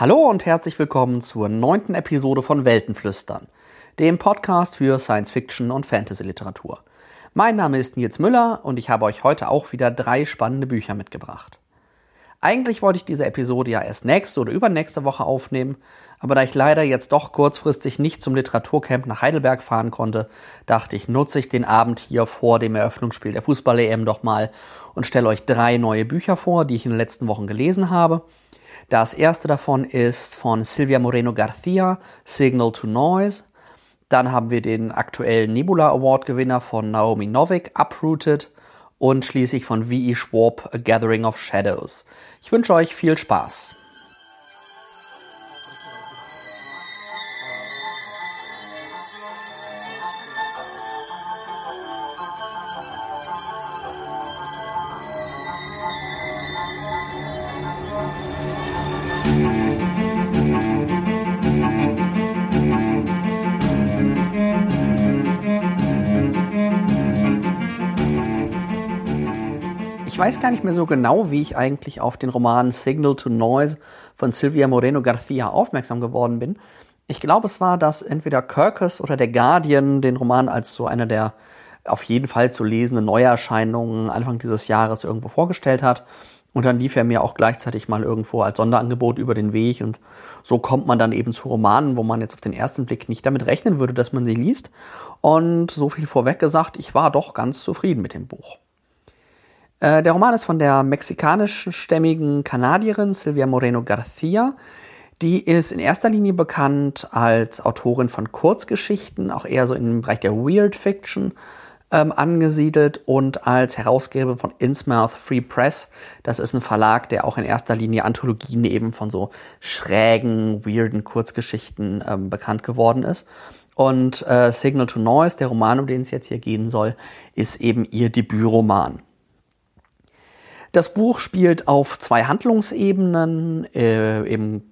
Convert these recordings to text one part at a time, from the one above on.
Hallo und herzlich willkommen zur neunten Episode von Weltenflüstern, dem Podcast für Science Fiction und Fantasy Literatur. Mein Name ist Nils Müller und ich habe euch heute auch wieder drei spannende Bücher mitgebracht. Eigentlich wollte ich diese Episode ja erst nächste oder übernächste Woche aufnehmen, aber da ich leider jetzt doch kurzfristig nicht zum Literaturcamp nach Heidelberg fahren konnte, dachte ich, nutze ich den Abend hier vor dem Eröffnungsspiel der Fußball-EM doch mal und stelle euch drei neue Bücher vor, die ich in den letzten Wochen gelesen habe – das erste davon ist von Silvia Moreno Garcia, Signal to Noise. Dann haben wir den aktuellen Nebula Award Gewinner von Naomi Novik, Uprooted. Und schließlich von V.E. Schwab, A Gathering of Shadows. Ich wünsche euch viel Spaß. Weiß gar nicht mehr so genau, wie ich eigentlich auf den Roman Signal to Noise von Silvia Moreno Garcia aufmerksam geworden bin. Ich glaube, es war, dass entweder Kirkus oder der Guardian den Roman als so einer der auf jeden Fall zu lesenden Neuerscheinungen Anfang dieses Jahres irgendwo vorgestellt hat. Und dann lief er mir auch gleichzeitig mal irgendwo als Sonderangebot über den Weg. Und so kommt man dann eben zu Romanen, wo man jetzt auf den ersten Blick nicht damit rechnen würde, dass man sie liest. Und so viel vorweg gesagt, ich war doch ganz zufrieden mit dem Buch. Äh, der Roman ist von der mexikanischstämmigen Kanadierin Silvia Moreno Garcia. Die ist in erster Linie bekannt als Autorin von Kurzgeschichten, auch eher so im Bereich der Weird Fiction ähm, angesiedelt und als Herausgeberin von Innsmouth Free Press. Das ist ein Verlag, der auch in erster Linie Anthologien eben von so schrägen, weirden Kurzgeschichten ähm, bekannt geworden ist. Und äh, Signal to Noise, der Roman, um den es jetzt hier gehen soll, ist eben ihr Debütroman. Das Buch spielt auf zwei Handlungsebenen äh, im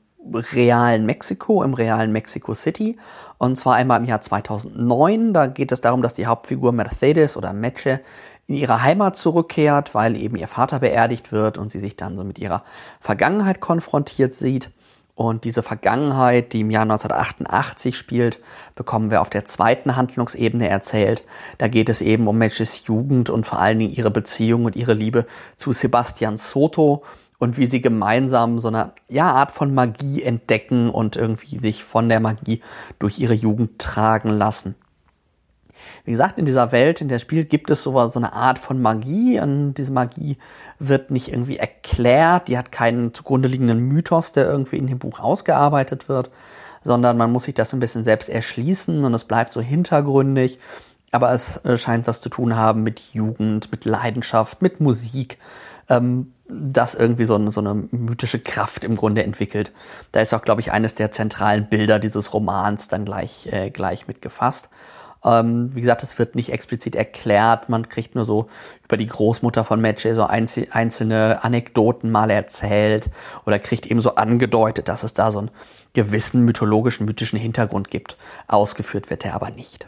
realen Mexiko, im realen Mexico City. Und zwar einmal im Jahr 2009. Da geht es darum, dass die Hauptfigur Mercedes oder Meche in ihre Heimat zurückkehrt, weil eben ihr Vater beerdigt wird und sie sich dann so mit ihrer Vergangenheit konfrontiert sieht. Und diese Vergangenheit, die im Jahr 1988 spielt, bekommen wir auf der zweiten Handlungsebene erzählt. Da geht es eben um Matches Jugend und vor allen Dingen ihre Beziehung und ihre Liebe zu Sebastian Soto und wie sie gemeinsam so eine ja, Art von Magie entdecken und irgendwie sich von der Magie durch ihre Jugend tragen lassen. Wie gesagt, in dieser Welt, in der spielt, gibt es so, so eine Art von Magie und diese Magie wird nicht irgendwie erklärt, die hat keinen zugrunde liegenden Mythos, der irgendwie in dem Buch ausgearbeitet wird, sondern man muss sich das ein bisschen selbst erschließen und es bleibt so hintergründig. Aber es äh, scheint was zu tun haben mit Jugend, mit Leidenschaft, mit Musik, ähm, das irgendwie so eine, so eine mythische Kraft im Grunde entwickelt. Da ist auch, glaube ich, eines der zentralen Bilder dieses Romans dann gleich, äh, gleich mitgefasst. Ähm, wie gesagt, es wird nicht explizit erklärt, man kriegt nur so über die Großmutter von Matchay so einzelne Anekdoten mal erzählt oder kriegt eben so angedeutet, dass es da so einen gewissen mythologischen, mythischen Hintergrund gibt. Ausgeführt wird er aber nicht.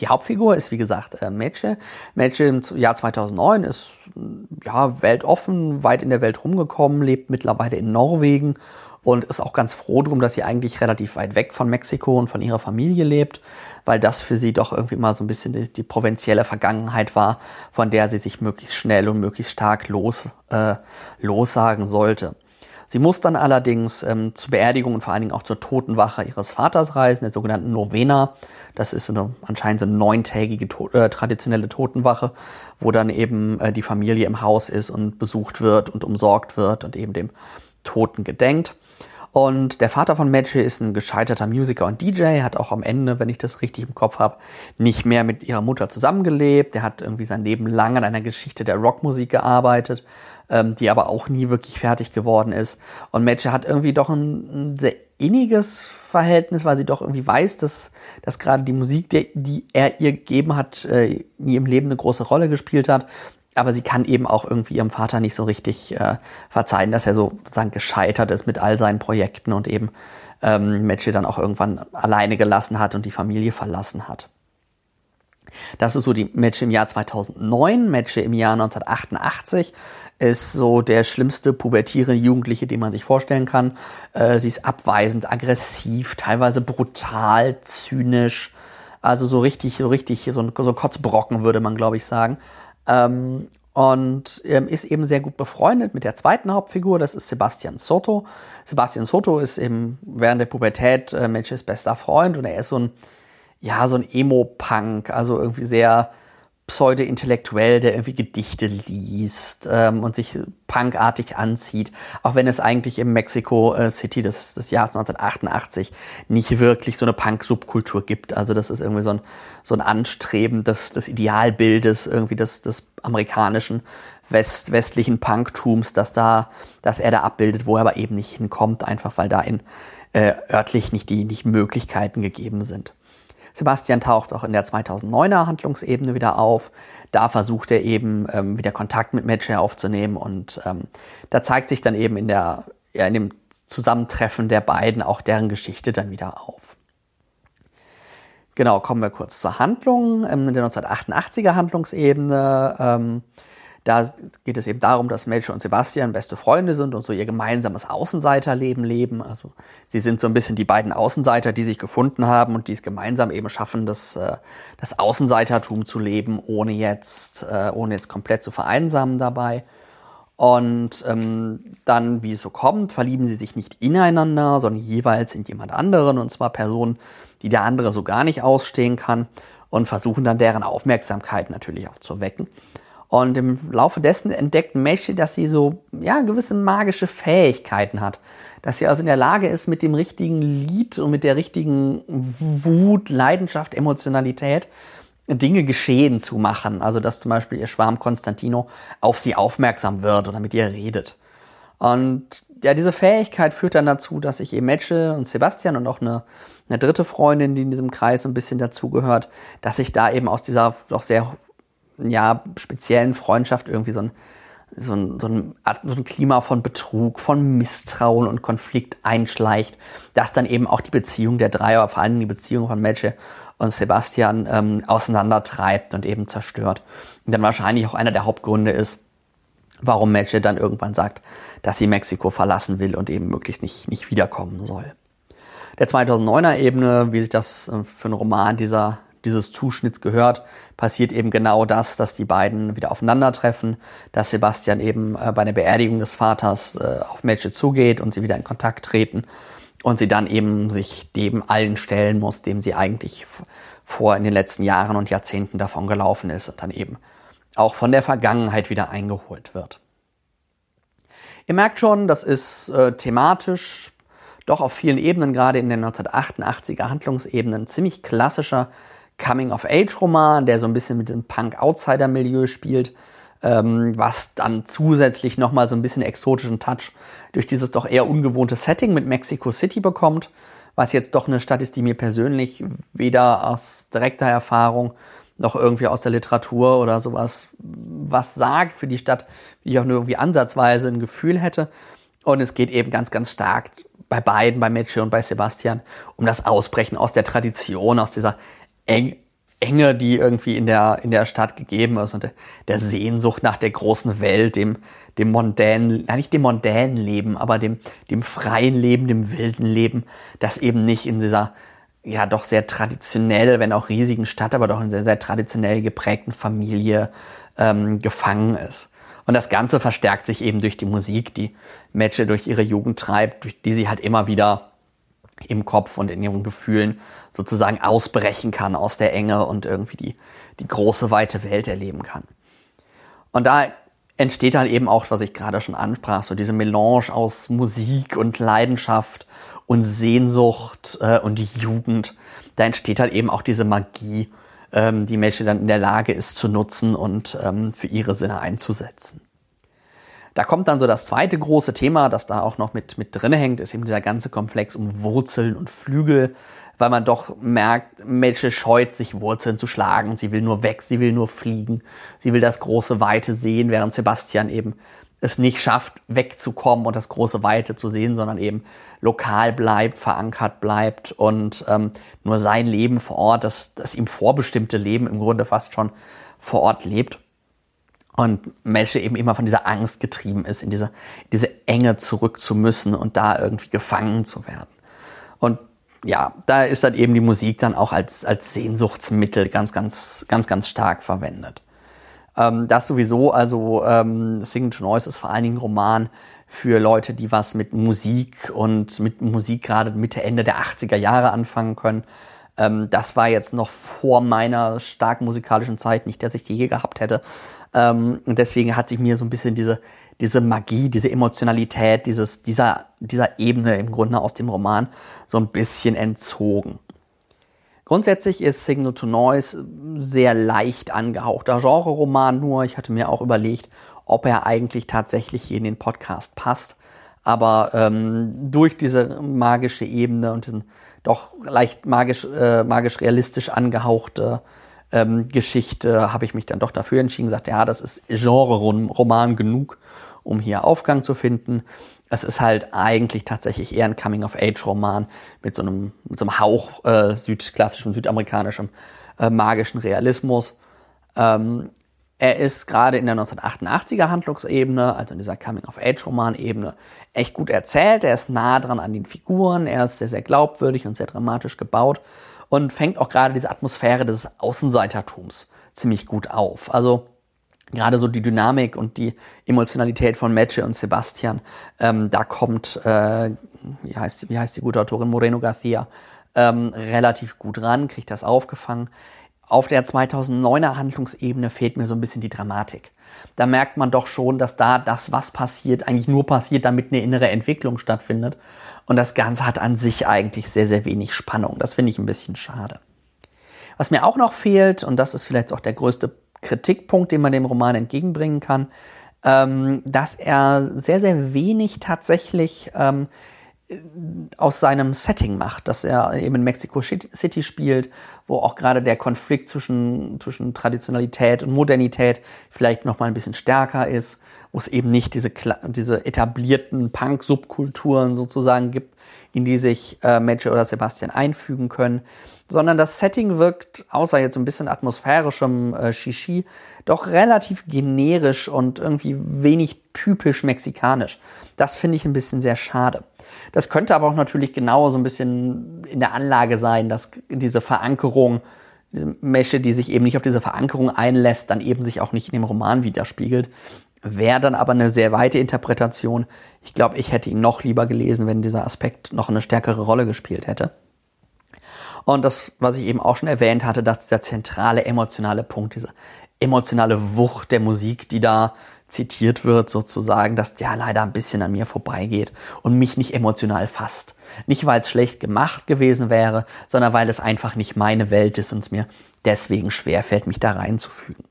Die Hauptfigur ist, wie gesagt, äh, Mädchen. Mädchen im Jahr 2009 ist ja weltoffen, weit in der Welt rumgekommen, lebt mittlerweile in Norwegen und ist auch ganz froh drum, dass sie eigentlich relativ weit weg von Mexiko und von ihrer Familie lebt, weil das für sie doch irgendwie mal so ein bisschen die, die provinzielle Vergangenheit war, von der sie sich möglichst schnell und möglichst stark los, äh, lossagen sollte. Sie muss dann allerdings ähm, zur Beerdigung und vor allen Dingen auch zur Totenwache ihres Vaters reisen, der sogenannten Novena. Das ist so eine, anscheinend so eine neuntägige to äh, traditionelle Totenwache, wo dann eben äh, die Familie im Haus ist und besucht wird und umsorgt wird und eben dem Toten gedenkt. Und der Vater von Meche ist ein gescheiterter Musiker und DJ, hat auch am Ende, wenn ich das richtig im Kopf habe, nicht mehr mit ihrer Mutter zusammengelebt. Der hat irgendwie sein Leben lang an einer Geschichte der Rockmusik gearbeitet, ähm, die aber auch nie wirklich fertig geworden ist. Und Meche hat irgendwie doch ein, ein sehr inniges Verhältnis, weil sie doch irgendwie weiß, dass, dass gerade die Musik, die, die er ihr gegeben hat, äh, in ihrem Leben eine große Rolle gespielt hat aber sie kann eben auch irgendwie ihrem Vater nicht so richtig äh, verzeihen, dass er so sozusagen gescheitert ist mit all seinen Projekten und eben ähm, Meche dann auch irgendwann alleine gelassen hat und die Familie verlassen hat. Das ist so die Meche im Jahr 2009. Meche im Jahr 1988 ist so der schlimmste pubertierende Jugendliche, den man sich vorstellen kann. Äh, sie ist abweisend, aggressiv, teilweise brutal, zynisch. Also so richtig, so richtig, so ein, so Kotzbrocken würde man, glaube ich, sagen. Ähm, und ähm, ist eben sehr gut befreundet mit der zweiten Hauptfigur, das ist Sebastian Soto. Sebastian Soto ist eben während der Pubertät äh, Mitches bester Freund und er ist so ein, ja, so ein Emo-Punk, also irgendwie sehr pseudo-intellektuell, der irgendwie Gedichte liest ähm, und sich punkartig anzieht, auch wenn es eigentlich im Mexico äh, City des, des Jahres 1988 nicht wirklich so eine Punk-Subkultur gibt. Also das ist irgendwie so ein, so ein Anstreben des, des Idealbildes irgendwie des, des amerikanischen West, westlichen Punktums, dass da, dass er da abbildet, wo er aber eben nicht hinkommt, einfach weil da in äh, örtlich nicht die nicht Möglichkeiten gegeben sind. Sebastian taucht auch in der 2009er Handlungsebene wieder auf. Da versucht er eben ähm, wieder Kontakt mit Meche aufzunehmen und ähm, da zeigt sich dann eben in, der, ja, in dem Zusammentreffen der beiden auch deren Geschichte dann wieder auf. Genau, kommen wir kurz zur Handlung. In der 1988er Handlungsebene ähm, da geht es eben darum, dass Melchior und Sebastian beste Freunde sind und so ihr gemeinsames Außenseiterleben leben. Also sie sind so ein bisschen die beiden Außenseiter, die sich gefunden haben und die es gemeinsam eben schaffen, das, äh, das Außenseitertum zu leben, ohne jetzt, äh, ohne jetzt komplett zu vereinsamen dabei. Und ähm, dann, wie es so kommt, verlieben sie sich nicht ineinander, sondern jeweils in jemand anderen, und zwar Personen, die der andere so gar nicht ausstehen kann, und versuchen dann deren Aufmerksamkeit natürlich auch zu wecken. Und im Laufe dessen entdeckt Messi, dass sie so, ja, gewisse magische Fähigkeiten hat. Dass sie also in der Lage ist, mit dem richtigen Lied und mit der richtigen Wut, Leidenschaft, Emotionalität Dinge geschehen zu machen. Also, dass zum Beispiel ihr Schwarm Konstantino auf sie aufmerksam wird oder mit ihr redet. Und ja, diese Fähigkeit führt dann dazu, dass sich eben Meche und Sebastian und auch eine, eine dritte Freundin, die in diesem Kreis so ein bisschen dazugehört, dass sich da eben aus dieser doch sehr ja, speziellen Freundschaft irgendwie so ein, so ein, so ein, so ein Klima von Betrug, von Misstrauen und Konflikt einschleicht, das dann eben auch die Beziehung der drei, aber vor allem die Beziehung von Meche und Sebastian ähm, auseinandertreibt und eben zerstört. Und dann wahrscheinlich auch einer der Hauptgründe ist, warum Meche dann irgendwann sagt, dass sie Mexiko verlassen will und eben möglichst nicht, nicht wiederkommen soll. Der 2009er Ebene, wie sich das äh, für einen Roman dieser dieses Zuschnitts gehört, passiert eben genau das, dass die beiden wieder aufeinandertreffen, dass Sebastian eben äh, bei der Beerdigung des Vaters äh, auf Mädchen zugeht und sie wieder in Kontakt treten und sie dann eben sich dem allen stellen muss, dem sie eigentlich vor in den letzten Jahren und Jahrzehnten davon gelaufen ist und dann eben auch von der Vergangenheit wieder eingeholt wird. Ihr merkt schon, das ist äh, thematisch doch auf vielen Ebenen, gerade in den 1988er Handlungsebenen, ziemlich klassischer Coming-of-Age-Roman, der so ein bisschen mit dem Punk-Outsider-Milieu spielt, ähm, was dann zusätzlich nochmal so ein bisschen exotischen Touch durch dieses doch eher ungewohnte Setting mit Mexico City bekommt, was jetzt doch eine Stadt ist, die mir persönlich weder aus direkter Erfahrung noch irgendwie aus der Literatur oder sowas was sagt für die Stadt, wie ich auch nur irgendwie ansatzweise ein Gefühl hätte. Und es geht eben ganz, ganz stark bei beiden, bei Meche und bei Sebastian, um das Ausbrechen aus der Tradition, aus dieser Eng Enge, die irgendwie in der, in der Stadt gegeben ist und der, der Sehnsucht nach der großen Welt, dem, dem mondänen, nicht dem mondänen Leben, aber dem, dem freien Leben, dem wilden Leben, das eben nicht in dieser, ja, doch sehr traditionell, wenn auch riesigen Stadt, aber doch in sehr, sehr traditionell geprägten Familie ähm, gefangen ist. Und das Ganze verstärkt sich eben durch die Musik, die Meche durch ihre Jugend treibt, durch die sie halt immer wieder im Kopf und in ihren Gefühlen sozusagen ausbrechen kann aus der Enge und irgendwie die, die große, weite Welt erleben kann. Und da entsteht dann eben auch, was ich gerade schon ansprach, so diese Melange aus Musik und Leidenschaft und Sehnsucht äh, und Jugend. Da entsteht halt eben auch diese Magie, ähm, die Menschen dann in der Lage ist zu nutzen und ähm, für ihre Sinne einzusetzen. Da kommt dann so das zweite große Thema, das da auch noch mit, mit drin hängt, ist eben dieser ganze Komplex um Wurzeln und Flügel, weil man doch merkt, Mädchen scheut sich Wurzeln zu schlagen. Sie will nur weg, sie will nur fliegen, sie will das große Weite sehen, während Sebastian eben es nicht schafft, wegzukommen und das große Weite zu sehen, sondern eben lokal bleibt, verankert bleibt und ähm, nur sein Leben vor Ort, das, das ihm vorbestimmte Leben im Grunde fast schon vor Ort lebt. Und Mesche eben immer von dieser Angst getrieben ist, in diese, diese Enge zurück zu müssen und da irgendwie gefangen zu werden. Und ja, da ist dann eben die Musik dann auch als, als Sehnsuchtsmittel ganz, ganz, ganz, ganz stark verwendet. Ähm, das sowieso, also ähm, Singing to Noise ist vor allen Dingen ein Roman für Leute, die was mit Musik und mit Musik gerade Mitte, Ende der 80er Jahre anfangen können. Ähm, das war jetzt noch vor meiner stark musikalischen Zeit, nicht, dass ich die je gehabt hätte. Ähm, und deswegen hat sich mir so ein bisschen diese, diese Magie, diese Emotionalität, dieses, dieser, dieser Ebene im Grunde aus dem Roman so ein bisschen entzogen. Grundsätzlich ist Signal to Noise sehr leicht angehauchter Genre-Roman nur. Ich hatte mir auch überlegt, ob er eigentlich tatsächlich hier in den Podcast passt. Aber ähm, durch diese magische Ebene und diesen doch leicht magisch, äh, magisch realistisch angehauchte ähm, Geschichte habe ich mich dann doch dafür entschieden, gesagt, ja, das ist Genre-Roman genug, um hier Aufgang zu finden. Es ist halt eigentlich tatsächlich eher ein Coming-of-Age-Roman mit so einem, mit so einem Hauch äh, südklassischem, südamerikanischem äh, magischen Realismus. Ähm, er ist gerade in der 1988er Handlungsebene, also in dieser Coming-of-Age-Roman-Ebene, echt gut erzählt. Er ist nah dran an den Figuren, er ist sehr, sehr glaubwürdig und sehr dramatisch gebaut und fängt auch gerade diese Atmosphäre des Außenseitertums ziemlich gut auf. Also gerade so die Dynamik und die Emotionalität von Meche und Sebastian, ähm, da kommt, äh, wie, heißt, wie heißt die gute Autorin, Moreno Garcia, ähm, relativ gut ran, kriegt das aufgefangen. Auf der 2009er Handlungsebene fehlt mir so ein bisschen die Dramatik. Da merkt man doch schon, dass da das, was passiert, eigentlich nur passiert, damit eine innere Entwicklung stattfindet. Und das Ganze hat an sich eigentlich sehr, sehr wenig Spannung. Das finde ich ein bisschen schade. Was mir auch noch fehlt, und das ist vielleicht auch der größte Kritikpunkt, den man dem Roman entgegenbringen kann, ähm, dass er sehr, sehr wenig tatsächlich ähm, aus seinem Setting macht, dass er eben in Mexico City spielt, wo auch gerade der Konflikt zwischen, zwischen Traditionalität und Modernität vielleicht noch mal ein bisschen stärker ist, wo es eben nicht diese, diese etablierten Punk-Subkulturen sozusagen gibt, in die sich äh, Medje oder Sebastian einfügen können, sondern das Setting wirkt, außer jetzt so ein bisschen atmosphärischem äh, Shishi, doch relativ generisch und irgendwie wenig typisch mexikanisch. Das finde ich ein bisschen sehr schade. Das könnte aber auch natürlich genau so ein bisschen in der Anlage sein, dass diese Verankerung, diese Mesche, die sich eben nicht auf diese Verankerung einlässt, dann eben sich auch nicht in dem Roman widerspiegelt. Wäre dann aber eine sehr weite Interpretation. Ich glaube, ich hätte ihn noch lieber gelesen, wenn dieser Aspekt noch eine stärkere Rolle gespielt hätte. Und das, was ich eben auch schon erwähnt hatte, dass der zentrale emotionale Punkt, diese emotionale Wucht der Musik, die da zitiert wird, sozusagen, dass der leider ein bisschen an mir vorbeigeht und mich nicht emotional fasst. Nicht, weil es schlecht gemacht gewesen wäre, sondern weil es einfach nicht meine Welt ist und es mir deswegen schwerfällt, mich da reinzufügen.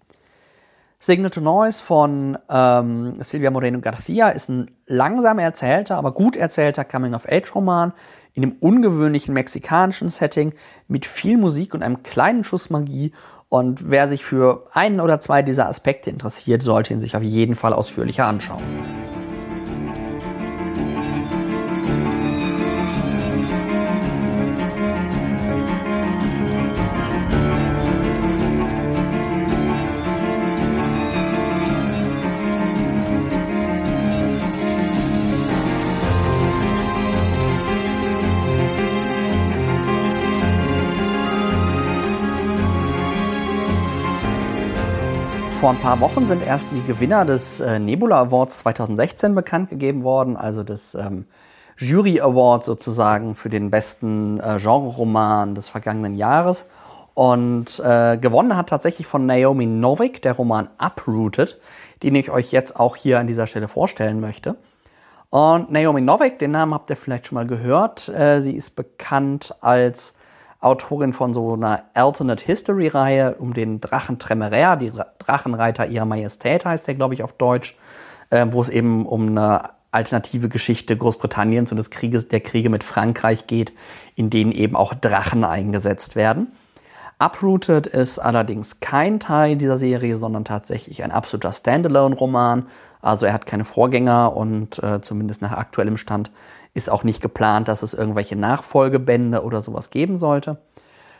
Signal to Noise von ähm, Silvia Moreno Garcia ist ein langsam erzählter, aber gut erzählter Coming-of-Age-Roman in einem ungewöhnlichen mexikanischen Setting mit viel Musik und einem kleinen Schuss Magie. Und wer sich für einen oder zwei dieser Aspekte interessiert, sollte ihn sich auf jeden Fall ausführlicher anschauen. Vor ein paar Wochen sind erst die Gewinner des äh, Nebula Awards 2016 bekannt gegeben worden, also des ähm, Jury Awards sozusagen für den besten äh, Genre-Roman des vergangenen Jahres. Und äh, gewonnen hat tatsächlich von Naomi Novik der Roman Uprooted, den ich euch jetzt auch hier an dieser Stelle vorstellen möchte. Und Naomi Novik, den Namen habt ihr vielleicht schon mal gehört. Äh, sie ist bekannt als Autorin von so einer Alternate History Reihe um den Drachen Tremeraire, die Drachenreiter ihrer Majestät heißt der, glaube ich, auf Deutsch, äh, wo es eben um eine alternative Geschichte Großbritanniens und des Krieges, der Kriege mit Frankreich geht, in denen eben auch Drachen eingesetzt werden. Uprooted ist allerdings kein Teil dieser Serie, sondern tatsächlich ein absoluter Standalone-Roman. Also er hat keine Vorgänger und äh, zumindest nach aktuellem Stand ist auch nicht geplant, dass es irgendwelche Nachfolgebände oder sowas geben sollte.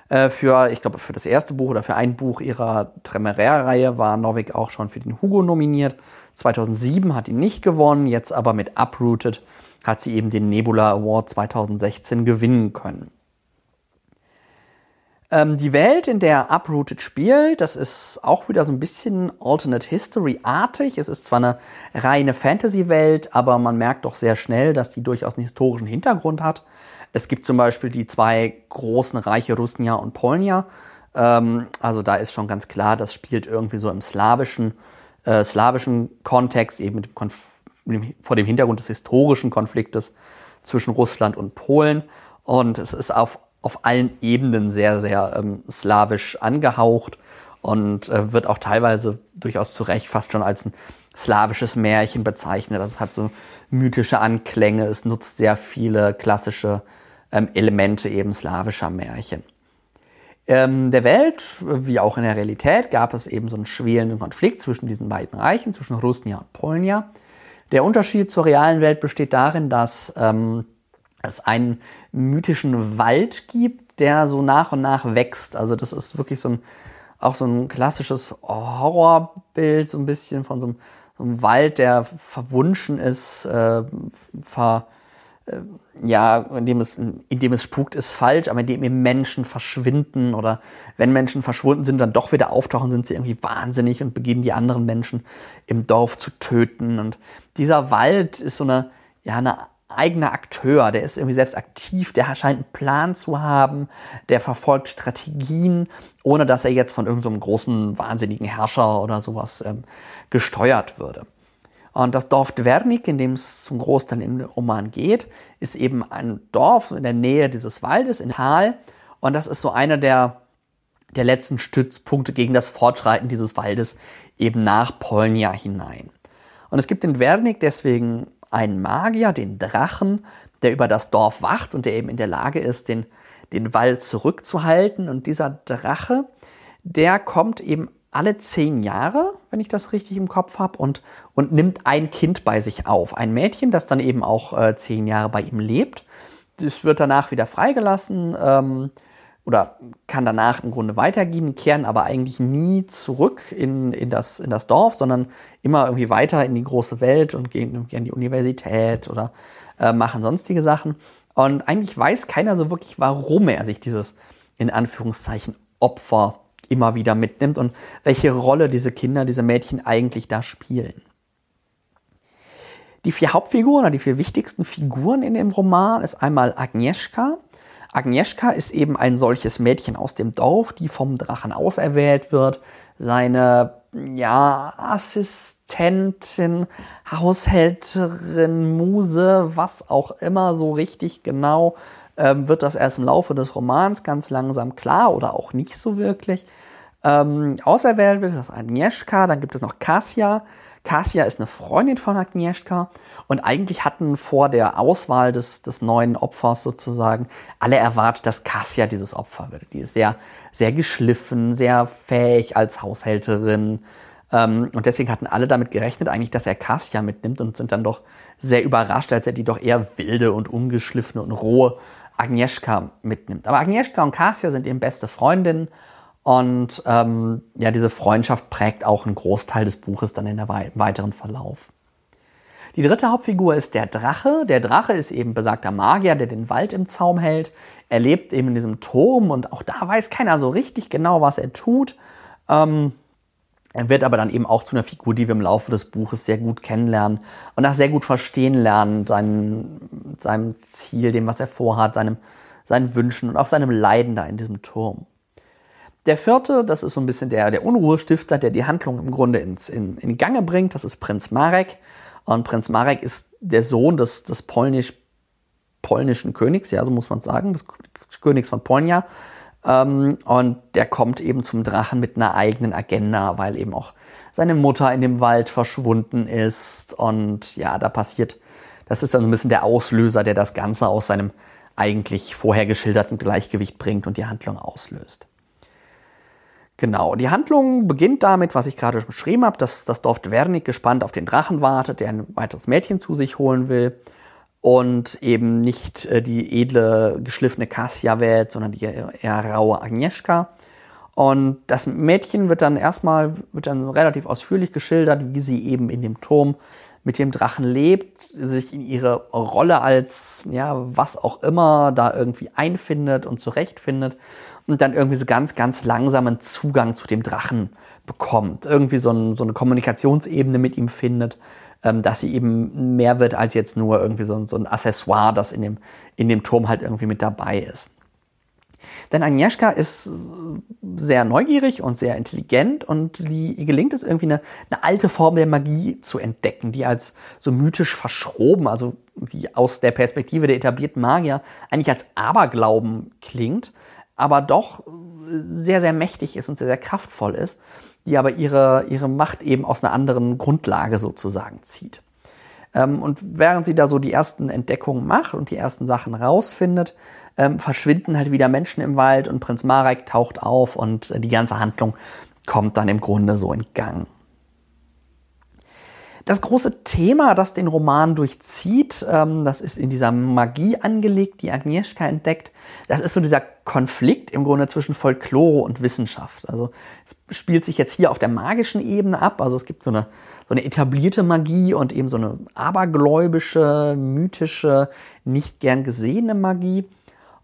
Äh, für, ich glaube, für das erste Buch oder für ein Buch ihrer Tremeraire-Reihe war Novik auch schon für den Hugo nominiert. 2007 hat ihn nicht gewonnen, jetzt aber mit Uprooted hat sie eben den Nebula Award 2016 gewinnen können. Ähm, die Welt, in der Uprooted spielt, das ist auch wieder so ein bisschen Alternate History-artig. Es ist zwar eine reine Fantasy-Welt, aber man merkt doch sehr schnell, dass die durchaus einen historischen Hintergrund hat. Es gibt zum Beispiel die zwei großen Reiche Rusnia und Polnia. Ähm, also da ist schon ganz klar, das spielt irgendwie so im slawischen, äh, slawischen Kontext, eben mit dem vor dem Hintergrund des historischen Konfliktes zwischen Russland und Polen. Und es ist auf auf allen Ebenen sehr, sehr ähm, slawisch angehaucht und äh, wird auch teilweise durchaus zu Recht fast schon als ein slawisches Märchen bezeichnet. Das hat so mythische Anklänge, es nutzt sehr viele klassische ähm, Elemente eben slawischer Märchen. Ähm, der Welt, wie auch in der Realität, gab es eben so einen schwelenden Konflikt zwischen diesen beiden Reichen, zwischen Rusnia und Polnia. Der Unterschied zur realen Welt besteht darin, dass ähm, es einen mythischen Wald gibt, der so nach und nach wächst. Also das ist wirklich so ein, auch so ein klassisches Horrorbild, so ein bisschen von so einem, so einem Wald, der verwunschen ist, äh, ver, äh, ja, indem es, indem es spukt, ist falsch, aber indem eben Menschen verschwinden oder wenn Menschen verschwunden sind, dann doch wieder auftauchen, sind sie irgendwie wahnsinnig und beginnen die anderen Menschen im Dorf zu töten. Und dieser Wald ist so eine, ja, eine eigener Akteur, der ist irgendwie selbst aktiv, der scheint einen Plan zu haben, der verfolgt Strategien, ohne dass er jetzt von irgendeinem so großen, wahnsinnigen Herrscher oder sowas ähm, gesteuert würde. Und das Dorf Dwernik, in dem es zum Großteil im Roman geht, ist eben ein Dorf in der Nähe dieses Waldes, in Tal. Und das ist so einer der, der letzten Stützpunkte gegen das Fortschreiten dieses Waldes eben nach Polnia hinein. Und es gibt in Dwernik deswegen einen Magier, den Drachen, der über das Dorf wacht und der eben in der Lage ist, den, den Wald zurückzuhalten. Und dieser Drache, der kommt eben alle zehn Jahre, wenn ich das richtig im Kopf habe, und, und nimmt ein Kind bei sich auf. Ein Mädchen, das dann eben auch äh, zehn Jahre bei ihm lebt. Das wird danach wieder freigelassen. Ähm, oder kann danach im Grunde weitergehen, kehren aber eigentlich nie zurück in, in, das, in das Dorf, sondern immer irgendwie weiter in die große Welt und gehen irgendwie an die Universität oder äh, machen sonstige Sachen. Und eigentlich weiß keiner so wirklich, warum er sich dieses in Anführungszeichen Opfer immer wieder mitnimmt und welche Rolle diese Kinder, diese Mädchen eigentlich da spielen. Die vier Hauptfiguren oder die vier wichtigsten Figuren in dem Roman ist einmal Agnieszka, Agnieszka ist eben ein solches Mädchen aus dem Dorf, die vom Drachen auserwählt wird. Seine ja, Assistentin, Haushälterin, Muse, was auch immer so richtig genau, ähm, wird das erst im Laufe des Romans ganz langsam klar oder auch nicht so wirklich. Ähm, auserwählt wird das Agnieszka, dann gibt es noch Kasia. Kasia ist eine Freundin von Agnieszka und eigentlich hatten vor der Auswahl des, des neuen Opfers sozusagen alle erwartet, dass Kasia dieses Opfer wird. Die ist sehr, sehr geschliffen, sehr fähig als Haushälterin. Ähm, und deswegen hatten alle damit gerechnet, eigentlich, dass er Kasia mitnimmt und sind dann doch sehr überrascht, als er die doch eher wilde und ungeschliffene und rohe Agnieszka mitnimmt. Aber Agnieszka und Kasia sind eben beste Freundinnen und ähm, ja, diese Freundschaft prägt auch einen Großteil des Buches dann in der wei weiteren Verlauf. Die dritte Hauptfigur ist der Drache. Der Drache ist eben besagter Magier, der den Wald im Zaum hält. Er lebt eben in diesem Turm und auch da weiß keiner so richtig genau, was er tut. Ähm, er wird aber dann eben auch zu einer Figur, die wir im Laufe des Buches sehr gut kennenlernen und auch sehr gut verstehen lernen, seinen, seinem Ziel, dem, was er vorhat, seinem, seinen Wünschen und auch seinem Leiden da in diesem Turm. Der vierte, das ist so ein bisschen der, der Unruhestifter, der die Handlung im Grunde ins, in, in Gange bringt, das ist Prinz Marek. Und Prinz Marek ist der Sohn des, des polnisch, polnischen Königs, ja, so muss man sagen, des Königs von Polnia. Ähm, und der kommt eben zum Drachen mit einer eigenen Agenda, weil eben auch seine Mutter in dem Wald verschwunden ist. Und ja, da passiert, das ist dann so ein bisschen der Auslöser, der das Ganze aus seinem eigentlich vorher geschilderten Gleichgewicht bringt und die Handlung auslöst. Genau, die Handlung beginnt damit, was ich gerade beschrieben habe, dass das Dorf Dwernik gespannt auf den Drachen wartet, der ein weiteres Mädchen zu sich holen will und eben nicht äh, die edle, geschliffene Kassia wählt, sondern die eher raue Agnieszka. Und das Mädchen wird dann erstmal, wird dann relativ ausführlich geschildert, wie sie eben in dem Turm mit dem Drachen lebt, sich in ihre Rolle als, ja, was auch immer da irgendwie einfindet und zurechtfindet und dann irgendwie so ganz, ganz langsamen Zugang zu dem Drachen bekommt. Irgendwie so, ein, so eine Kommunikationsebene mit ihm findet, ähm, dass sie eben mehr wird als jetzt nur irgendwie so, so ein Accessoire, das in dem, in dem Turm halt irgendwie mit dabei ist. Denn Agnieszka ist sehr neugierig und sehr intelligent und sie gelingt es irgendwie eine, eine alte Form der Magie zu entdecken, die als so mythisch verschroben, also die aus der Perspektive der etablierten Magier eigentlich als Aberglauben klingt, aber doch sehr, sehr mächtig ist und sehr, sehr kraftvoll ist, die aber ihre, ihre Macht eben aus einer anderen Grundlage sozusagen zieht. Ähm, und während sie da so die ersten Entdeckungen macht und die ersten Sachen rausfindet, ähm, verschwinden halt wieder Menschen im Wald und Prinz Marek taucht auf und äh, die ganze Handlung kommt dann im Grunde so in Gang. Das große Thema, das den Roman durchzieht, ähm, das ist in dieser Magie angelegt, die Agnieszka entdeckt. Das ist so dieser Konflikt im Grunde zwischen Folklore und Wissenschaft. Also es spielt sich jetzt hier auf der magischen Ebene ab. Also es gibt so eine, so eine etablierte Magie und eben so eine abergläubische, mythische, nicht gern gesehene Magie.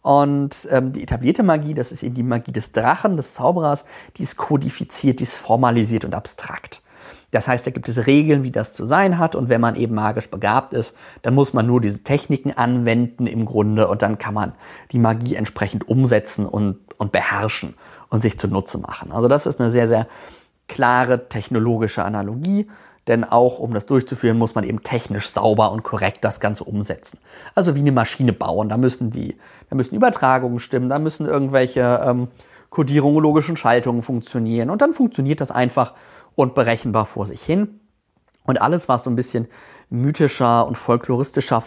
Und ähm, die etablierte Magie, das ist eben die Magie des Drachen, des Zauberers, die ist kodifiziert, die ist formalisiert und abstrakt. Das heißt, da gibt es Regeln, wie das zu sein hat. Und wenn man eben magisch begabt ist, dann muss man nur diese Techniken anwenden im Grunde und dann kann man die Magie entsprechend umsetzen und, und beherrschen und sich zunutze machen. Also das ist eine sehr, sehr klare technologische Analogie. Denn auch um das durchzuführen, muss man eben technisch sauber und korrekt das Ganze umsetzen. Also wie eine Maschine bauen. Da müssen die, da müssen Übertragungen stimmen, da müssen irgendwelche ähm, Kodierungen, logischen Schaltungen funktionieren. Und dann funktioniert das einfach und berechenbar vor sich hin. Und alles, was so ein bisschen mythischer und folkloristischer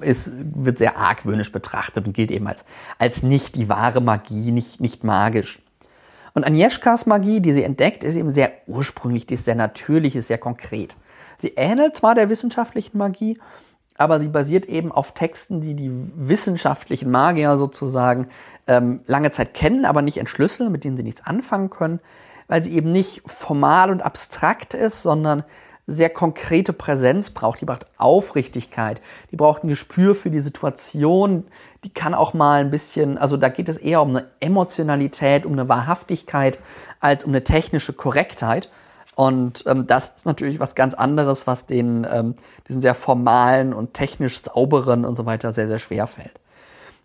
ist, wird sehr argwöhnisch betrachtet und gilt eben als, als nicht die wahre Magie, nicht, nicht magisch. Und Agnieszkas Magie, die sie entdeckt, ist eben sehr ursprünglich, die ist sehr natürlich, ist sehr konkret. Sie ähnelt zwar der wissenschaftlichen Magie, aber sie basiert eben auf Texten, die die wissenschaftlichen Magier sozusagen ähm, lange Zeit kennen, aber nicht entschlüsseln, mit denen sie nichts anfangen können, weil sie eben nicht formal und abstrakt ist, sondern sehr konkrete Präsenz braucht, die braucht Aufrichtigkeit, die braucht ein Gespür für die Situation, die kann auch mal ein bisschen, also da geht es eher um eine Emotionalität, um eine Wahrhaftigkeit als um eine technische Korrektheit. Und ähm, das ist natürlich was ganz anderes, was den, ähm, diesen sehr formalen und technisch sauberen und so weiter sehr, sehr schwer fällt.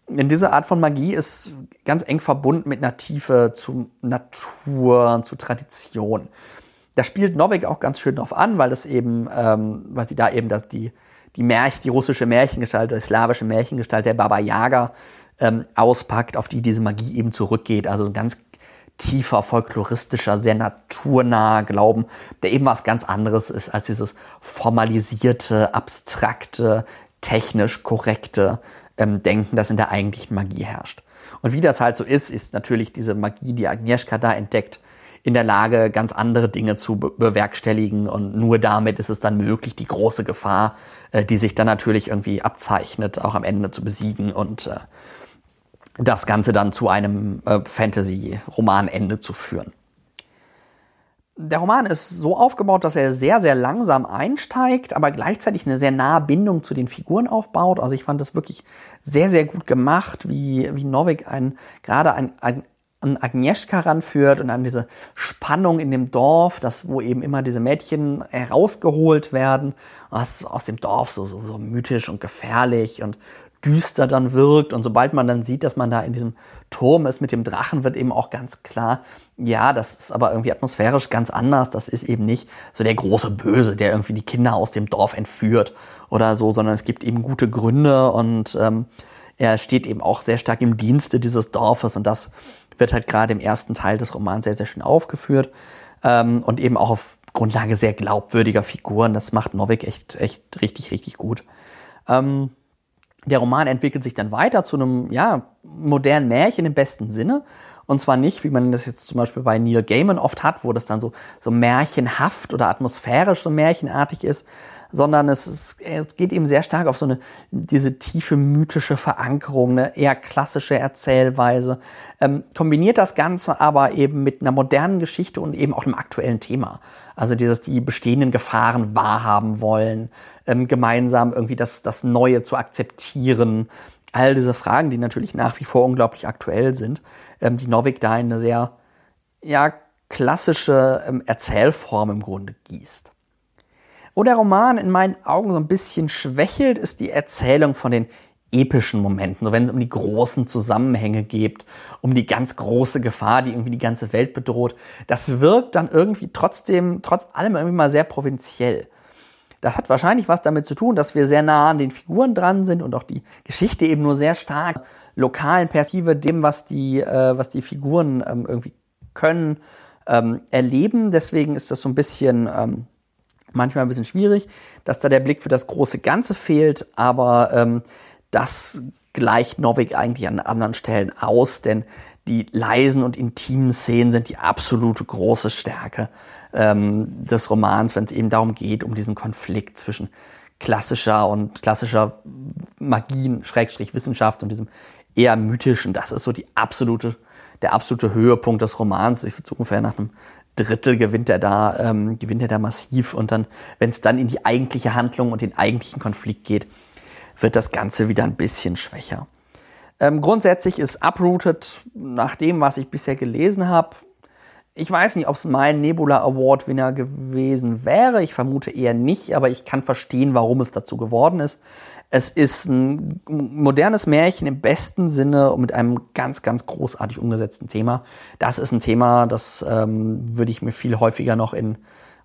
Denn diese Art von Magie ist ganz eng verbunden mit einer Tiefe zu Natur, zu Tradition. Da spielt Novik auch ganz schön drauf an, weil es eben, ähm, weil sie da eben das, die, die Märchen, die russische Märchengestalt oder die slawische Märchengestalt der Baba Yaga ähm, auspackt, auf die diese Magie eben zurückgeht. Also ein ganz tiefer, folkloristischer, sehr naturnaher Glauben, der eben was ganz anderes ist als dieses formalisierte, abstrakte, technisch korrekte ähm, Denken, das in der eigentlichen Magie herrscht. Und wie das halt so ist, ist natürlich diese Magie, die Agnieszka da entdeckt, in der Lage, ganz andere Dinge zu be bewerkstelligen. Und nur damit ist es dann möglich, die große Gefahr, äh, die sich dann natürlich irgendwie abzeichnet, auch am Ende zu besiegen und äh, das Ganze dann zu einem äh, Fantasy-Romanende zu führen. Der Roman ist so aufgebaut, dass er sehr, sehr langsam einsteigt, aber gleichzeitig eine sehr nahe Bindung zu den Figuren aufbaut. Also ich fand das wirklich sehr, sehr gut gemacht, wie, wie Novik ein, gerade ein, ein an Agnieszka ranführt und an diese Spannung in dem Dorf, das, wo eben immer diese Mädchen herausgeholt werden, was aus dem Dorf so, so, so mythisch und gefährlich und düster dann wirkt. Und sobald man dann sieht, dass man da in diesem Turm ist mit dem Drachen, wird eben auch ganz klar, ja, das ist aber irgendwie atmosphärisch ganz anders. Das ist eben nicht so der große Böse, der irgendwie die Kinder aus dem Dorf entführt oder so, sondern es gibt eben gute Gründe und ähm, er steht eben auch sehr stark im Dienste dieses Dorfes und das wird halt gerade im ersten Teil des Romans sehr, sehr schön aufgeführt ähm, und eben auch auf Grundlage sehr glaubwürdiger Figuren. Das macht Novik echt, echt richtig, richtig gut. Ähm, der Roman entwickelt sich dann weiter zu einem ja, modernen Märchen im besten Sinne. Und zwar nicht, wie man das jetzt zum Beispiel bei Neil Gaiman oft hat, wo das dann so, so märchenhaft oder atmosphärisch so märchenartig ist, sondern es, ist, es geht eben sehr stark auf so eine, diese tiefe mythische Verankerung, eine eher klassische Erzählweise, ähm, kombiniert das Ganze aber eben mit einer modernen Geschichte und eben auch einem aktuellen Thema. Also dieses, die bestehenden Gefahren wahrhaben wollen, ähm, gemeinsam irgendwie das, das Neue zu akzeptieren. All diese Fragen, die natürlich nach wie vor unglaublich aktuell sind, ähm, die Novik da in eine sehr, ja, klassische ähm, Erzählform im Grunde gießt. Wo der Roman in meinen Augen so ein bisschen schwächelt, ist die Erzählung von den epischen Momenten, so wenn es um die großen Zusammenhänge geht, um die ganz große Gefahr, die irgendwie die ganze Welt bedroht. Das wirkt dann irgendwie trotzdem, trotz allem irgendwie mal sehr provinziell. Das hat wahrscheinlich was damit zu tun, dass wir sehr nah an den Figuren dran sind und auch die Geschichte eben nur sehr stark lokalen Perspektive dem, was die, äh, was die Figuren ähm, irgendwie können, ähm, erleben. Deswegen ist das so ein bisschen ähm, manchmal ein bisschen schwierig, dass da der Blick für das große Ganze fehlt, aber ähm, das gleicht Novik eigentlich an anderen Stellen aus, denn die leisen und intimen Szenen sind die absolute große Stärke ähm, des Romans, wenn es eben darum geht, um diesen Konflikt zwischen klassischer und klassischer Magie, Schrägstrich Wissenschaft und diesem eher mythischen. Das ist so die absolute, der absolute Höhepunkt des Romans. Ich würde ungefähr nach einem Drittel gewinnt er da, ähm, gewinnt er da massiv und dann, wenn es dann in die eigentliche Handlung und den eigentlichen Konflikt geht, wird das Ganze wieder ein bisschen schwächer. Ähm, grundsätzlich ist Uprooted, nach dem, was ich bisher gelesen habe, ich weiß nicht, ob es mein Nebula Award Winner gewesen wäre. Ich vermute eher nicht, aber ich kann verstehen, warum es dazu geworden ist. Es ist ein modernes Märchen im besten Sinne mit einem ganz, ganz großartig umgesetzten Thema. Das ist ein Thema, das ähm, würde ich mir viel häufiger noch in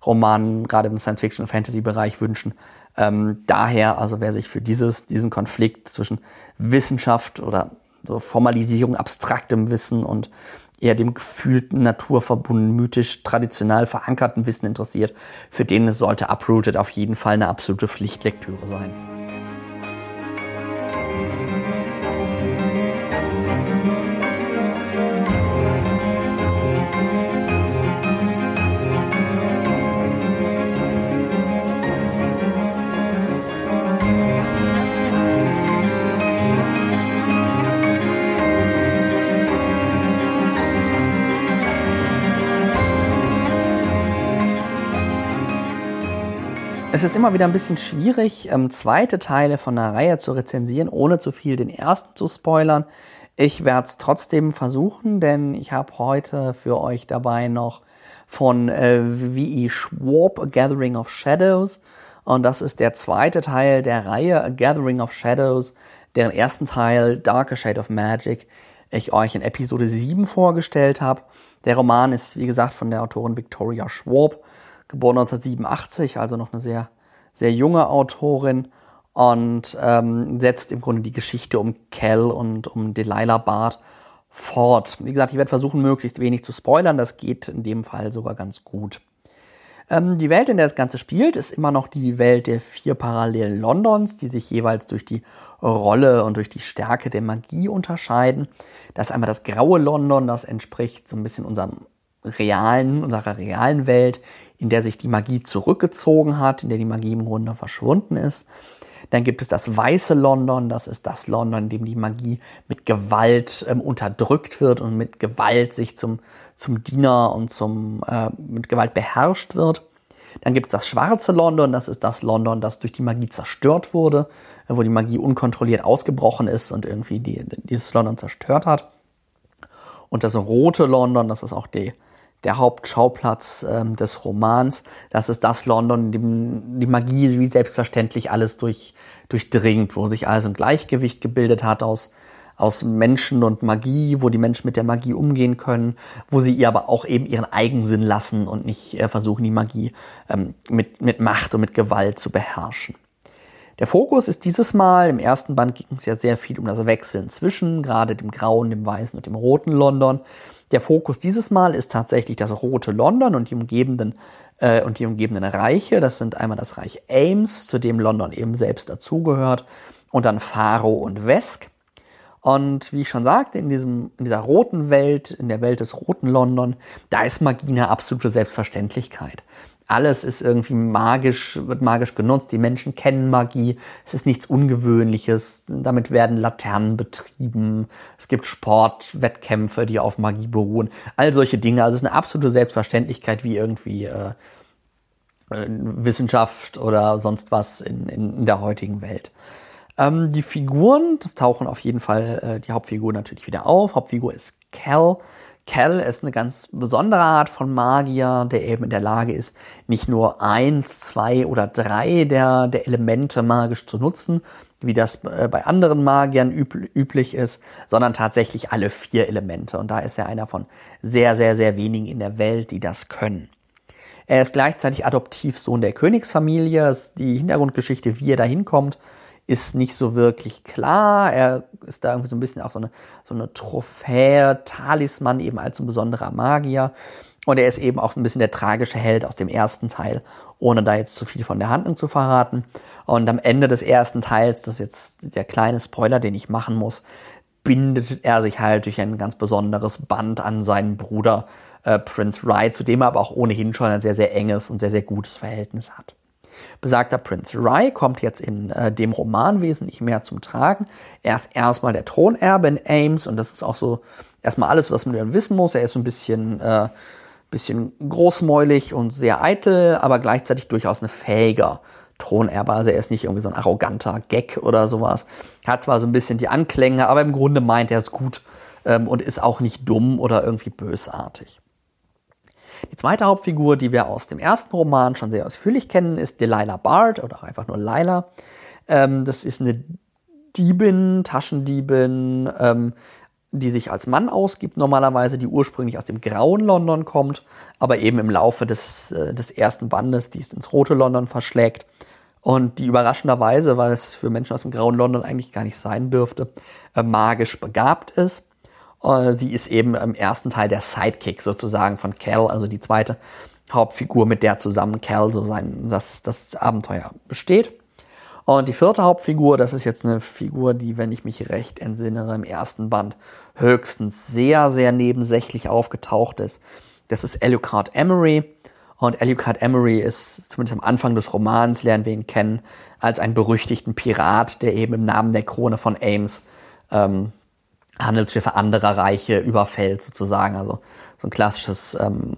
Romanen, gerade im Science-Fiction- und Fantasy-Bereich wünschen. Ähm, daher, also wer sich für dieses, diesen Konflikt zwischen Wissenschaft oder so Formalisierung abstraktem Wissen und eher dem gefühlten, naturverbunden, mythisch, traditionell verankerten Wissen interessiert, für den sollte Uprooted auf jeden Fall eine absolute Pflichtlektüre sein. Es ist immer wieder ein bisschen schwierig, ähm, zweite Teile von einer Reihe zu rezensieren, ohne zu viel den ersten zu spoilern. Ich werde es trotzdem versuchen, denn ich habe heute für euch dabei noch von äh, V.E. Schwab, A Gathering of Shadows. Und das ist der zweite Teil der Reihe A Gathering of Shadows, deren ersten Teil Darker Shade of Magic ich euch in Episode 7 vorgestellt habe. Der Roman ist, wie gesagt, von der Autorin Victoria Schwab geboren 1987, also noch eine sehr, sehr junge Autorin und ähm, setzt im Grunde die Geschichte um Cal und um Delilah Bart fort. Wie gesagt, ich werde versuchen, möglichst wenig zu spoilern. Das geht in dem Fall sogar ganz gut. Ähm, die Welt, in der das Ganze spielt, ist immer noch die Welt der vier parallelen Londons, die sich jeweils durch die Rolle und durch die Stärke der Magie unterscheiden. Das ist einmal das graue London, das entspricht so ein bisschen unserem realen, unserer realen Welt, in der sich die Magie zurückgezogen hat, in der die Magie im Grunde verschwunden ist. Dann gibt es das weiße London, das ist das London, in dem die Magie mit Gewalt ähm, unterdrückt wird und mit Gewalt sich zum, zum Diener und zum, äh, mit Gewalt beherrscht wird. Dann gibt es das schwarze London, das ist das London, das durch die Magie zerstört wurde, äh, wo die Magie unkontrolliert ausgebrochen ist und irgendwie die, dieses London zerstört hat. Und das rote London, das ist auch die, der Hauptschauplatz ähm, des Romans. Das ist das London, dem die Magie wie selbstverständlich alles durch, durchdringt, wo sich also ein Gleichgewicht gebildet hat aus, aus Menschen und Magie, wo die Menschen mit der Magie umgehen können, wo sie ihr aber auch eben ihren Eigensinn lassen und nicht äh, versuchen, die Magie ähm, mit, mit Macht und mit Gewalt zu beherrschen. Der Fokus ist dieses Mal, im ersten Band ging es ja sehr viel um das Wechseln zwischen gerade dem grauen, dem weißen und dem roten London. Der Fokus dieses Mal ist tatsächlich das rote London und die umgebenden äh, und die umgebenden Reiche. Das sind einmal das Reich Ames, zu dem London eben selbst dazugehört, und dann Faro und Wesk. Und wie ich schon sagte, in, diesem, in dieser roten Welt, in der Welt des roten London, da ist Magie eine absolute Selbstverständlichkeit alles ist irgendwie magisch, wird magisch genutzt. Die Menschen kennen Magie. Es ist nichts Ungewöhnliches. Damit werden Laternen betrieben. Es gibt Sportwettkämpfe, die auf Magie beruhen. All solche Dinge. Also es ist eine absolute Selbstverständlichkeit, wie irgendwie äh, äh Wissenschaft oder sonst was in, in, in der heutigen Welt. Ähm, die Figuren, das tauchen auf jeden Fall äh, die Hauptfigur natürlich wieder auf. Hauptfigur ist Cal. Cal ist eine ganz besondere Art von Magier, der eben in der Lage ist, nicht nur eins, zwei oder drei der, der Elemente magisch zu nutzen, wie das äh, bei anderen Magiern üb üblich ist, sondern tatsächlich alle vier Elemente. Und da ist er einer von sehr, sehr, sehr wenigen in der Welt, die das können. Er ist gleichzeitig Adoptivsohn der Königsfamilie. Die Hintergrundgeschichte, wie er da hinkommt, ist nicht so wirklich klar. Er ist da irgendwie so ein bisschen auch so eine, so eine Trophäe, Talisman eben als ein besonderer Magier. Und er ist eben auch ein bisschen der tragische Held aus dem ersten Teil, ohne da jetzt zu viel von der Handlung zu verraten. Und am Ende des ersten Teils, das ist jetzt der kleine Spoiler, den ich machen muss, bindet er sich halt durch ein ganz besonderes Band an seinen Bruder äh, Prince Rye, zu dem er aber auch ohnehin schon ein sehr, sehr enges und sehr, sehr gutes Verhältnis hat. Besagter Prince Rye kommt jetzt in äh, dem Roman wesentlich mehr zum Tragen. Er ist erstmal der Thronerbe in Ames und das ist auch so erstmal alles, was man dann wissen muss. Er ist so ein bisschen, äh, bisschen großmäulig und sehr eitel, aber gleichzeitig durchaus ein fähiger Thronerbe. Also er ist nicht irgendwie so ein arroganter Gag oder sowas. Er hat zwar so ein bisschen die Anklänge, aber im Grunde meint er es gut ähm, und ist auch nicht dumm oder irgendwie bösartig. Die zweite Hauptfigur, die wir aus dem ersten Roman schon sehr ausführlich kennen, ist Delilah Bard oder auch einfach nur Lila. Ähm, das ist eine Diebin, Taschendiebin, ähm, die sich als Mann ausgibt, normalerweise, die ursprünglich aus dem grauen London kommt, aber eben im Laufe des, äh, des ersten Bandes, die es ins rote London verschlägt. Und die überraschenderweise, weil es für Menschen aus dem grauen London eigentlich gar nicht sein dürfte, äh, magisch begabt ist. Äh, sie ist eben im ersten Teil der Sidekick sozusagen von Cal, also die zweite Hauptfigur, mit der zusammen Cal so sein, das, das Abenteuer besteht. Und die vierte Hauptfigur, das ist jetzt eine Figur, die, wenn ich mich recht entsinne, im ersten Band höchstens sehr, sehr nebensächlich aufgetaucht ist. Das ist Alucard Emery. Und Alucard Emery ist, zumindest am Anfang des Romans, lernen wir ihn kennen, als einen berüchtigten Pirat, der eben im Namen der Krone von Ames ähm, Handelsschiffe anderer Reiche überfällt sozusagen. Also so ein klassisches ähm,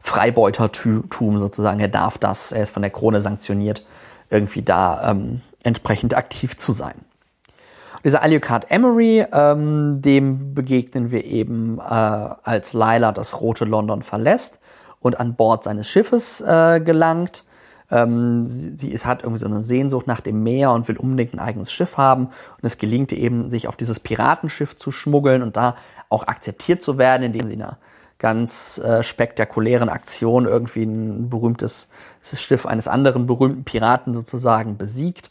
Freibeutertum sozusagen. Er darf das, er ist von der Krone sanktioniert, irgendwie da ähm, entsprechend aktiv zu sein. dieser Alucard Emery, ähm, dem begegnen wir eben, äh, als Lila das rote London verlässt und an Bord seines Schiffes äh, gelangt ähm, sie, sie hat irgendwie so eine Sehnsucht nach dem Meer und will unbedingt ein eigenes Schiff haben. Und es gelingt ihr eben, sich auf dieses Piratenschiff zu schmuggeln und da auch akzeptiert zu werden, indem sie in einer ganz äh, spektakulären Aktion irgendwie ein berühmtes Schiff eines anderen berühmten Piraten sozusagen besiegt.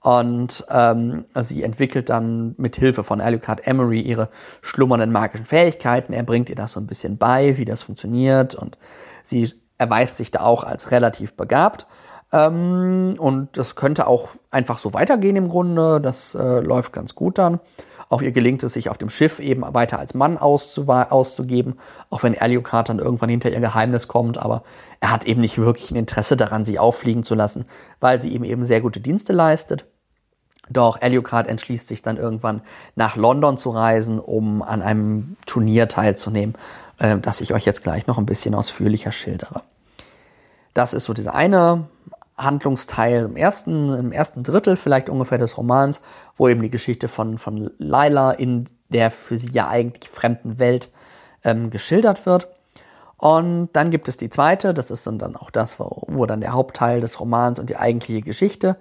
Und ähm, sie entwickelt dann mit Hilfe von Alucard Emery ihre schlummernden magischen Fähigkeiten. Er bringt ihr das so ein bisschen bei, wie das funktioniert. Und sie erweist sich da auch als relativ begabt. Ähm, und das könnte auch einfach so weitergehen im Grunde. Das äh, läuft ganz gut dann. Auch ihr gelingt es, sich auf dem Schiff eben weiter als Mann auszugeben, auch wenn Alucard dann irgendwann hinter ihr Geheimnis kommt. Aber er hat eben nicht wirklich ein Interesse daran, sie auffliegen zu lassen, weil sie ihm eben sehr gute Dienste leistet. Doch Alucard entschließt sich dann irgendwann nach London zu reisen, um an einem Turnier teilzunehmen, äh, das ich euch jetzt gleich noch ein bisschen ausführlicher schildere. Das ist so dieser eine Handlungsteil im ersten, im ersten Drittel vielleicht ungefähr des Romans, wo eben die Geschichte von, von Lila in der für sie ja eigentlich fremden Welt ähm, geschildert wird. Und dann gibt es die zweite, das ist dann auch das, wo, wo dann der Hauptteil des Romans und die eigentliche Geschichte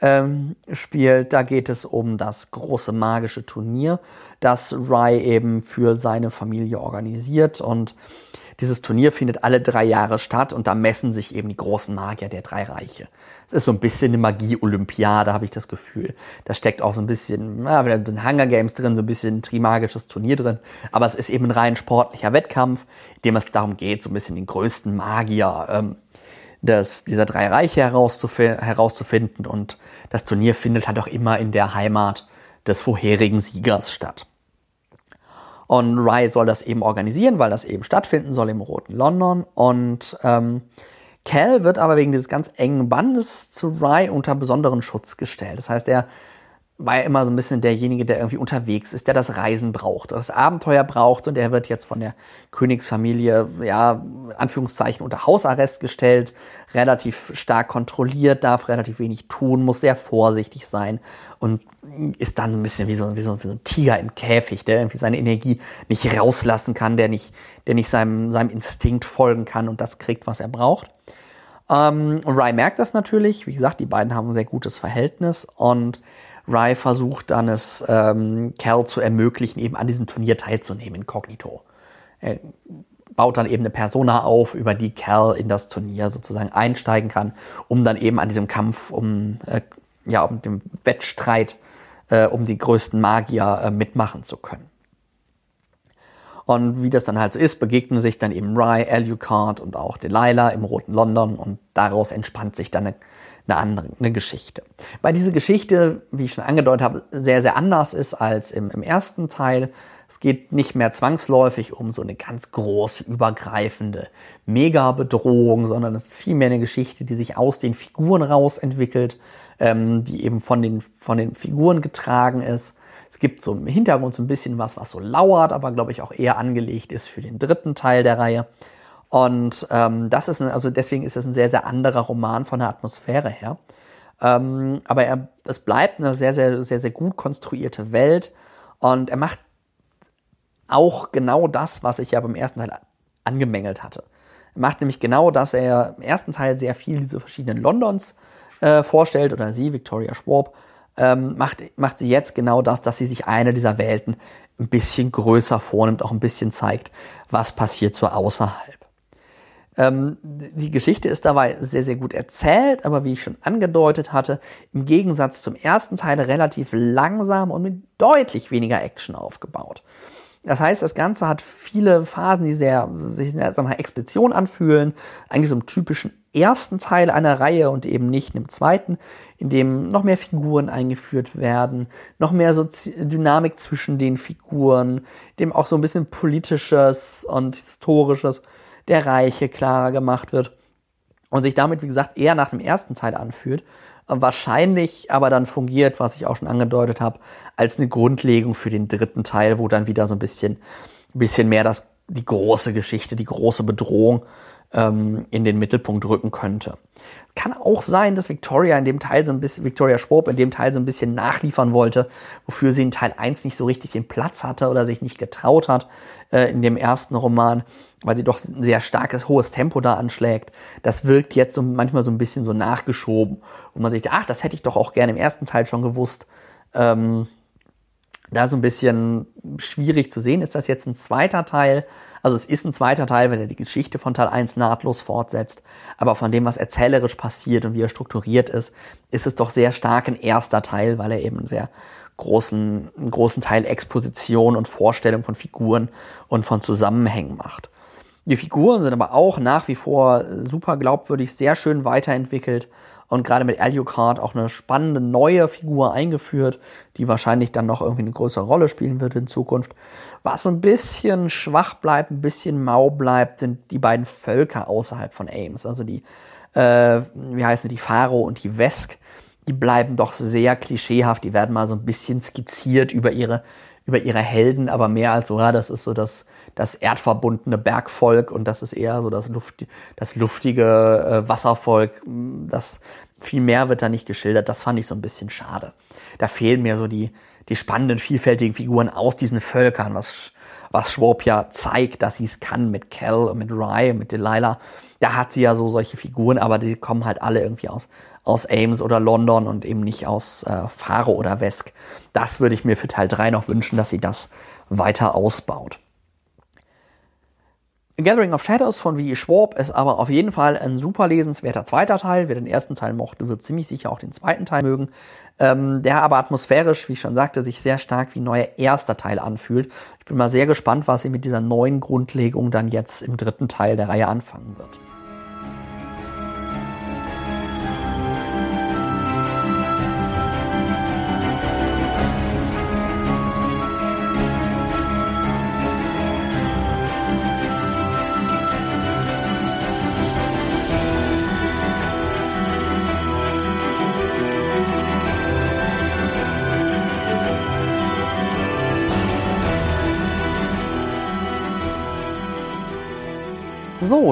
ähm, spielt. Da geht es um das große magische Turnier, das Rye eben für seine Familie organisiert. Und dieses Turnier findet alle drei Jahre statt und da messen sich eben die großen Magier der drei Reiche. Es ist so ein bisschen eine Magie-Olympiade, habe ich das Gefühl. Da steckt auch so ein bisschen, ja, ein bisschen Hunger Games drin, so ein bisschen trimagisches Turnier drin. Aber es ist eben ein rein sportlicher Wettkampf, in dem es darum geht, so ein bisschen den größten Magier ähm, des, dieser drei Reiche herauszuf herauszufinden. Und das Turnier findet halt auch immer in der Heimat des vorherigen Siegers statt. Und Rye soll das eben organisieren, weil das eben stattfinden soll im roten London. Und ähm, Cal wird aber wegen dieses ganz engen Bandes zu Rye unter besonderen Schutz gestellt. Das heißt, er war ja immer so ein bisschen derjenige, der irgendwie unterwegs ist, der das Reisen braucht, das Abenteuer braucht und er wird jetzt von der Königsfamilie, ja, Anführungszeichen unter Hausarrest gestellt, relativ stark kontrolliert, darf relativ wenig tun, muss sehr vorsichtig sein und ist dann ein bisschen wie so, wie so, wie so ein Tiger im Käfig, der irgendwie seine Energie nicht rauslassen kann, der nicht, der nicht seinem, seinem Instinkt folgen kann und das kriegt, was er braucht. Ähm, und Rye merkt das natürlich. Wie gesagt, die beiden haben ein sehr gutes Verhältnis und Rye versucht dann es ähm, Cal zu ermöglichen, eben an diesem Turnier teilzunehmen, inkognito. Er baut dann eben eine Persona auf, über die Cal in das Turnier sozusagen einsteigen kann, um dann eben an diesem Kampf um, äh, ja, um den Wettstreit äh, um die größten Magier äh, mitmachen zu können. Und wie das dann halt so ist, begegnen sich dann eben Rye, Alucard und auch Delilah im roten London und daraus entspannt sich dann eine eine andere eine Geschichte. Weil diese Geschichte, wie ich schon angedeutet habe, sehr, sehr anders ist als im, im ersten Teil. Es geht nicht mehr zwangsläufig um so eine ganz große, übergreifende Mega-Bedrohung, sondern es ist vielmehr eine Geschichte, die sich aus den Figuren raus entwickelt, ähm, die eben von den, von den Figuren getragen ist. Es gibt so im Hintergrund so ein bisschen was, was so lauert, aber glaube ich auch eher angelegt ist für den dritten Teil der Reihe. Und ähm, das ist, ein, also deswegen ist es ein sehr, sehr anderer Roman von der Atmosphäre her. Ähm, aber er, es bleibt eine sehr, sehr, sehr, sehr gut konstruierte Welt. Und er macht auch genau das, was ich ja beim ersten Teil angemängelt hatte. Er macht nämlich genau das, er im ersten Teil sehr viel diese verschiedenen Londons äh, vorstellt, oder sie, Victoria Schwab, ähm, macht, macht sie jetzt genau das, dass sie sich eine dieser Welten ein bisschen größer vornimmt, auch ein bisschen zeigt, was passiert so außerhalb. Ähm, die Geschichte ist dabei sehr, sehr gut erzählt, aber wie ich schon angedeutet hatte, im Gegensatz zum ersten Teil relativ langsam und mit deutlich weniger Action aufgebaut. Das heißt, das Ganze hat viele Phasen, die sehr, sich sehr nach Expedition anfühlen, eigentlich so im typischen ersten Teil einer Reihe und eben nicht im zweiten, in dem noch mehr Figuren eingeführt werden, noch mehr so Dynamik zwischen den Figuren, dem auch so ein bisschen politisches und historisches der Reiche klarer gemacht wird und sich damit, wie gesagt, eher nach dem ersten Teil anfühlt. Wahrscheinlich aber dann fungiert, was ich auch schon angedeutet habe, als eine Grundlegung für den dritten Teil, wo dann wieder so ein bisschen, bisschen mehr das, die große Geschichte, die große Bedrohung ähm, in den Mittelpunkt rücken könnte. Kann auch sein, dass Victoria in dem Teil so ein bisschen, Victoria Schwab in dem Teil so ein bisschen nachliefern wollte, wofür sie in Teil 1 nicht so richtig den Platz hatte oder sich nicht getraut hat äh, in dem ersten Roman, weil sie doch ein sehr starkes, hohes Tempo da anschlägt. Das wirkt jetzt so manchmal so ein bisschen so nachgeschoben, wo man sich, ach, das hätte ich doch auch gerne im ersten Teil schon gewusst. Ähm, da so ein bisschen schwierig zu sehen. Ist das jetzt ein zweiter Teil? Also es ist ein zweiter Teil, wenn er die Geschichte von Teil 1 nahtlos fortsetzt. Aber von dem, was erzählerisch passiert und wie er strukturiert ist, ist es doch sehr stark ein erster Teil, weil er eben sehr großen, einen großen Teil Exposition und Vorstellung von Figuren und von Zusammenhängen macht. Die Figuren sind aber auch nach wie vor super glaubwürdig, sehr schön weiterentwickelt und gerade mit Alucard auch eine spannende neue Figur eingeführt, die wahrscheinlich dann noch irgendwie eine größere Rolle spielen wird in Zukunft. Was ein bisschen schwach bleibt, ein bisschen mau bleibt, sind die beiden Völker außerhalb von Ames, also die, äh, wie heißen die, die Pharaoh und die Vesk die bleiben doch sehr klischeehaft. Die werden mal so ein bisschen skizziert über ihre, über ihre Helden, aber mehr als so, ja, das ist so das, das erdverbundene Bergvolk und das ist eher so das, Luft, das luftige äh, Wasservolk. Das viel mehr wird da nicht geschildert. Das fand ich so ein bisschen schade. Da fehlen mir so die, die spannenden, vielfältigen Figuren aus diesen Völkern, was was Schwab ja zeigt, dass sie es kann mit Kel, mit Rye, mit Delilah. Da hat sie ja so solche Figuren, aber die kommen halt alle irgendwie aus, aus Ames oder London und eben nicht aus äh, Faro oder Wesk. Das würde ich mir für Teil 3 noch wünschen, dass sie das weiter ausbaut. Gathering of Shadows von V.E. Schwab ist aber auf jeden Fall ein super lesenswerter zweiter Teil. Wer den ersten Teil mochte, wird ziemlich sicher auch den zweiten Teil mögen. Ähm, der aber atmosphärisch, wie ich schon sagte, sich sehr stark wie neuer erster Teil anfühlt. Ich bin mal sehr gespannt, was sie mit dieser neuen Grundlegung dann jetzt im dritten Teil der Reihe anfangen wird.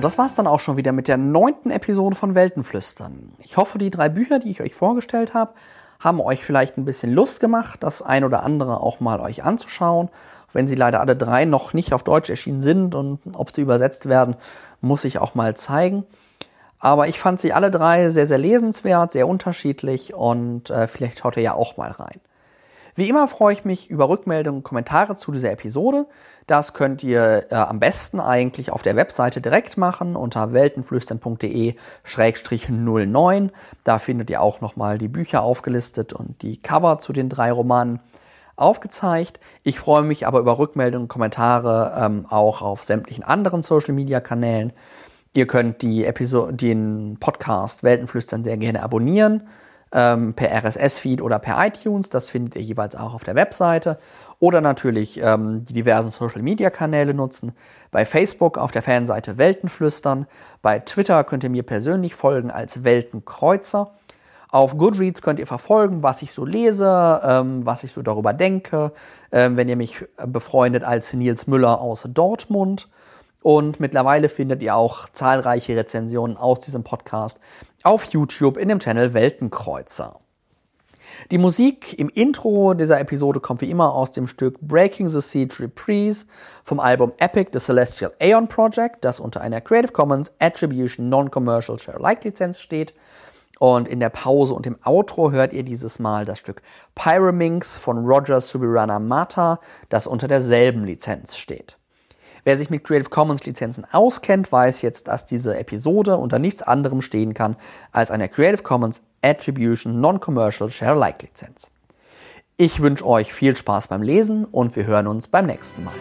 Das war's dann auch schon wieder mit der neunten Episode von Weltenflüstern. Ich hoffe, die drei Bücher, die ich euch vorgestellt habe, haben euch vielleicht ein bisschen Lust gemacht, das ein oder andere auch mal euch anzuschauen. Wenn sie leider alle drei noch nicht auf Deutsch erschienen sind und ob sie übersetzt werden, muss ich auch mal zeigen. Aber ich fand sie alle drei sehr, sehr lesenswert, sehr unterschiedlich und äh, vielleicht schaut ihr ja auch mal rein. Wie immer freue ich mich über Rückmeldungen und Kommentare zu dieser Episode. Das könnt ihr äh, am besten eigentlich auf der Webseite direkt machen unter weltenflüstern.de-09. Da findet ihr auch nochmal die Bücher aufgelistet und die Cover zu den drei Romanen aufgezeigt. Ich freue mich aber über Rückmeldungen und Kommentare ähm, auch auf sämtlichen anderen Social-Media-Kanälen. Ihr könnt die Episode, den Podcast Weltenflüstern sehr gerne abonnieren ähm, per RSS-Feed oder per iTunes. Das findet ihr jeweils auch auf der Webseite. Oder natürlich ähm, die diversen Social-Media-Kanäle nutzen. Bei Facebook auf der Fanseite Weltenflüstern. Bei Twitter könnt ihr mir persönlich folgen als Weltenkreuzer. Auf Goodreads könnt ihr verfolgen, was ich so lese, ähm, was ich so darüber denke. Ähm, wenn ihr mich befreundet als Nils Müller aus Dortmund. Und mittlerweile findet ihr auch zahlreiche Rezensionen aus diesem Podcast auf YouTube in dem Channel Weltenkreuzer. Die Musik im Intro dieser Episode kommt wie immer aus dem Stück Breaking the Siege Reprise vom Album Epic The Celestial Aeon Project, das unter einer Creative Commons Attribution Non-Commercial Share Like Lizenz steht. Und in der Pause und im Outro hört ihr dieses Mal das Stück Pyraminx von Roger Subirana Mata, das unter derselben Lizenz steht. Wer sich mit Creative Commons Lizenzen auskennt, weiß jetzt, dass diese Episode unter nichts anderem stehen kann als einer Creative Commons Attribution Non-Commercial Share-alike Lizenz. Ich wünsche euch viel Spaß beim Lesen und wir hören uns beim nächsten Mal.